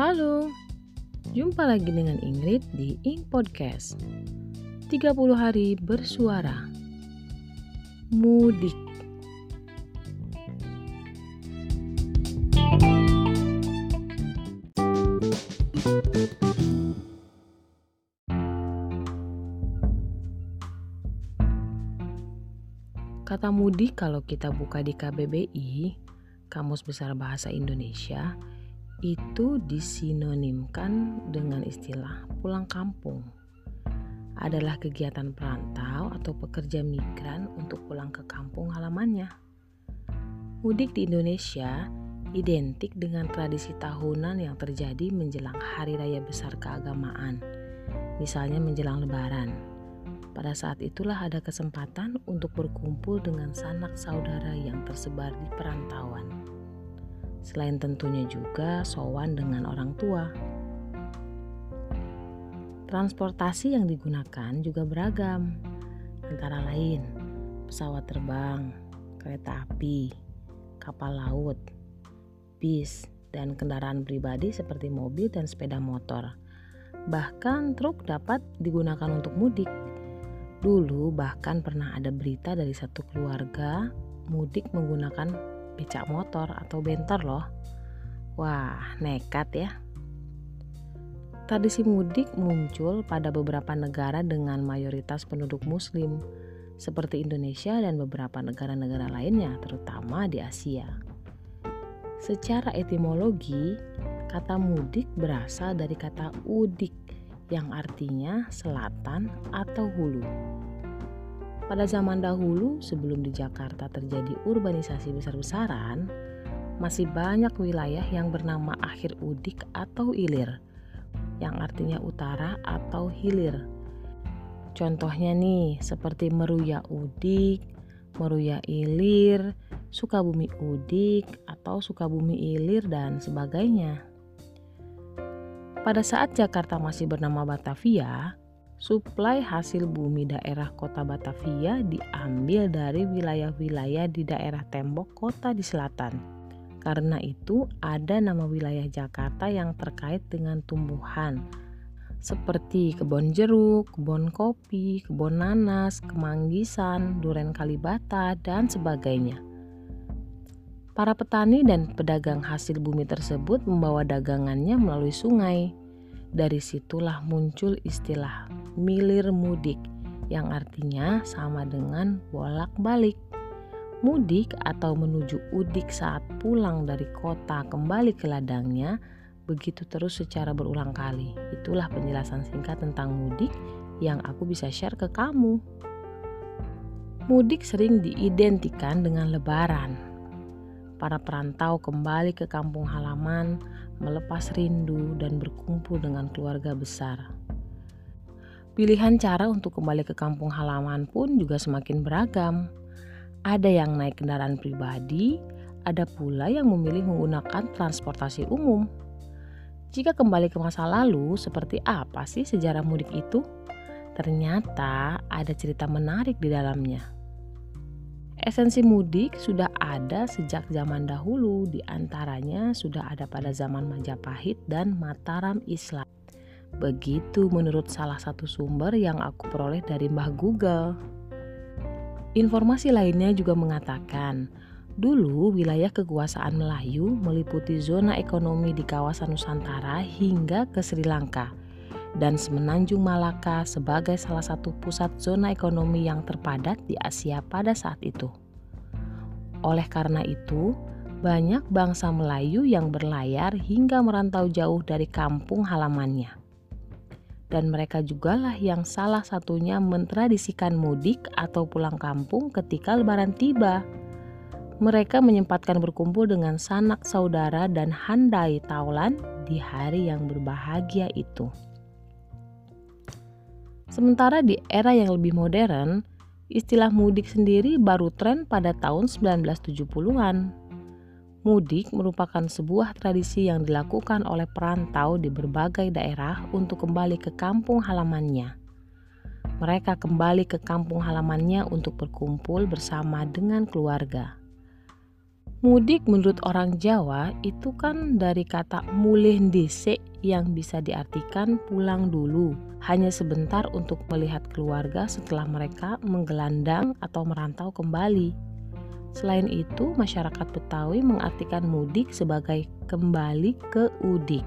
Halo, jumpa lagi dengan Ingrid di Ing Podcast. 30 hari bersuara. Mudik. Kata mudik kalau kita buka di KBBI, Kamus Besar Bahasa Indonesia, itu disinonimkan dengan istilah pulang kampung. Adalah kegiatan perantau atau pekerja migran untuk pulang ke kampung halamannya. Mudik di Indonesia identik dengan tradisi tahunan yang terjadi menjelang hari raya besar keagamaan, misalnya menjelang lebaran pada saat itulah ada kesempatan untuk berkumpul dengan sanak saudara yang tersebar di perantauan. Selain tentunya juga sowan dengan orang tua. Transportasi yang digunakan juga beragam, antara lain pesawat terbang, kereta api, kapal laut, bis, dan kendaraan pribadi seperti mobil dan sepeda motor. Bahkan truk dapat digunakan untuk mudik Dulu bahkan pernah ada berita dari satu keluarga mudik menggunakan becak motor atau bentor loh. Wah, nekat ya. Tradisi mudik muncul pada beberapa negara dengan mayoritas penduduk muslim seperti Indonesia dan beberapa negara-negara lainnya terutama di Asia. Secara etimologi, kata mudik berasal dari kata udik yang artinya selatan atau hulu. Pada zaman dahulu, sebelum di Jakarta terjadi urbanisasi besar-besaran, masih banyak wilayah yang bernama akhir udik atau ilir, yang artinya utara atau hilir. Contohnya nih, seperti Meruya Udik, Meruya Ilir, Sukabumi Udik, atau Sukabumi Ilir, dan sebagainya. Pada saat Jakarta masih bernama Batavia, suplai hasil bumi daerah kota Batavia diambil dari wilayah-wilayah di daerah tembok kota di selatan. Karena itu, ada nama wilayah Jakarta yang terkait dengan tumbuhan seperti kebun jeruk, kebun kopi, kebun nanas, kemanggisan, duren kalibata, dan sebagainya. Para petani dan pedagang hasil bumi tersebut membawa dagangannya melalui sungai. Dari situlah muncul istilah milir mudik yang artinya sama dengan bolak-balik. Mudik atau menuju udik saat pulang dari kota kembali ke ladangnya begitu terus secara berulang kali. Itulah penjelasan singkat tentang mudik yang aku bisa share ke kamu. Mudik sering diidentikan dengan lebaran, para perantau kembali ke kampung halaman, melepas rindu, dan berkumpul dengan keluarga besar. Pilihan cara untuk kembali ke kampung halaman pun juga semakin beragam. Ada yang naik kendaraan pribadi, ada pula yang memilih menggunakan transportasi umum. Jika kembali ke masa lalu, seperti apa sih sejarah mudik itu? Ternyata ada cerita menarik di dalamnya. Esensi mudik sudah ada sejak zaman dahulu, di antaranya sudah ada pada zaman Majapahit dan Mataram Islam. Begitu menurut salah satu sumber yang aku peroleh dari Mbah Google. Informasi lainnya juga mengatakan, dulu wilayah kekuasaan Melayu meliputi zona ekonomi di kawasan Nusantara hingga ke Sri Lanka dan Semenanjung Malaka sebagai salah satu pusat zona ekonomi yang terpadat di Asia pada saat itu. Oleh karena itu, banyak bangsa Melayu yang berlayar hingga merantau jauh dari kampung halamannya. Dan mereka jugalah yang salah satunya mentradisikan mudik atau pulang kampung ketika lebaran tiba. Mereka menyempatkan berkumpul dengan sanak saudara dan handai taulan di hari yang berbahagia itu. Sementara di era yang lebih modern, istilah mudik sendiri baru tren pada tahun 1970-an. Mudik merupakan sebuah tradisi yang dilakukan oleh perantau di berbagai daerah untuk kembali ke kampung halamannya. Mereka kembali ke kampung halamannya untuk berkumpul bersama dengan keluarga. Mudik menurut orang Jawa itu kan dari kata mulih dhisik yang bisa diartikan pulang dulu, hanya sebentar untuk melihat keluarga setelah mereka menggelandang atau merantau kembali. Selain itu, masyarakat Betawi mengartikan mudik sebagai kembali ke udik.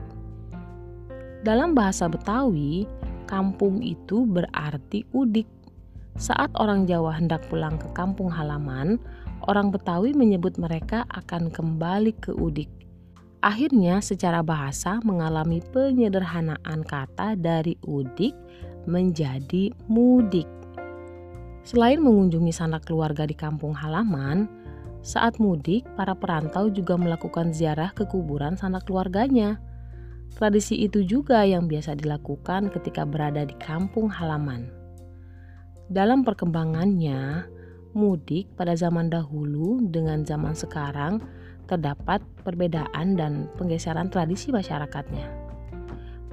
Dalam bahasa Betawi, kampung itu berarti udik. Saat orang Jawa hendak pulang ke kampung halaman, orang Betawi menyebut mereka akan kembali ke Udik. Akhirnya secara bahasa mengalami penyederhanaan kata dari Udik menjadi mudik. Selain mengunjungi sanak keluarga di kampung halaman, saat mudik para perantau juga melakukan ziarah ke kuburan sanak keluarganya. Tradisi itu juga yang biasa dilakukan ketika berada di kampung halaman. Dalam perkembangannya, mudik pada zaman dahulu dengan zaman sekarang terdapat perbedaan dan penggeseran tradisi masyarakatnya.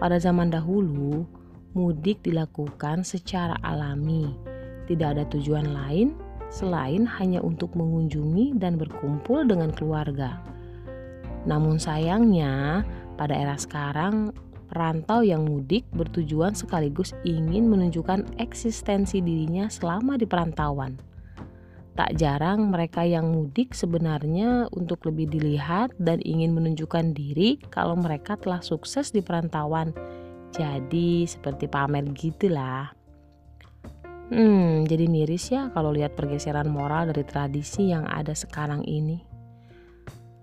Pada zaman dahulu, mudik dilakukan secara alami, tidak ada tujuan lain selain hanya untuk mengunjungi dan berkumpul dengan keluarga. Namun sayangnya, pada era sekarang, perantau yang mudik bertujuan sekaligus ingin menunjukkan eksistensi dirinya selama di perantauan Tak jarang mereka yang mudik sebenarnya untuk lebih dilihat dan ingin menunjukkan diri kalau mereka telah sukses di perantauan. Jadi seperti pamer gitulah. Hmm, jadi miris ya kalau lihat pergeseran moral dari tradisi yang ada sekarang ini.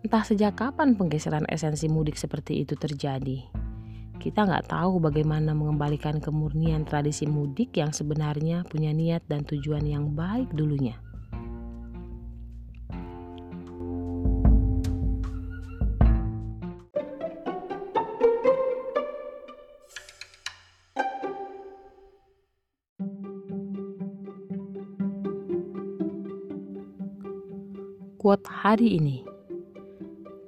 Entah sejak kapan penggeseran esensi mudik seperti itu terjadi. Kita nggak tahu bagaimana mengembalikan kemurnian tradisi mudik yang sebenarnya punya niat dan tujuan yang baik dulunya. Quote hari ini.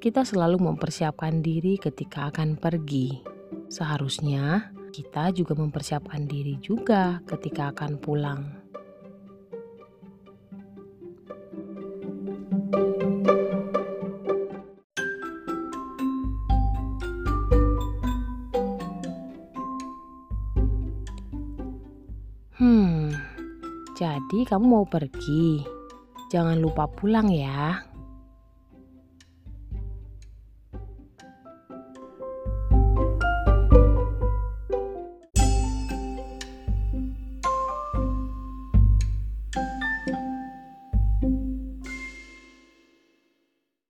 Kita selalu mempersiapkan diri ketika akan pergi. Seharusnya kita juga mempersiapkan diri juga ketika akan pulang. Hmm, jadi kamu mau pergi? Jangan lupa pulang ya.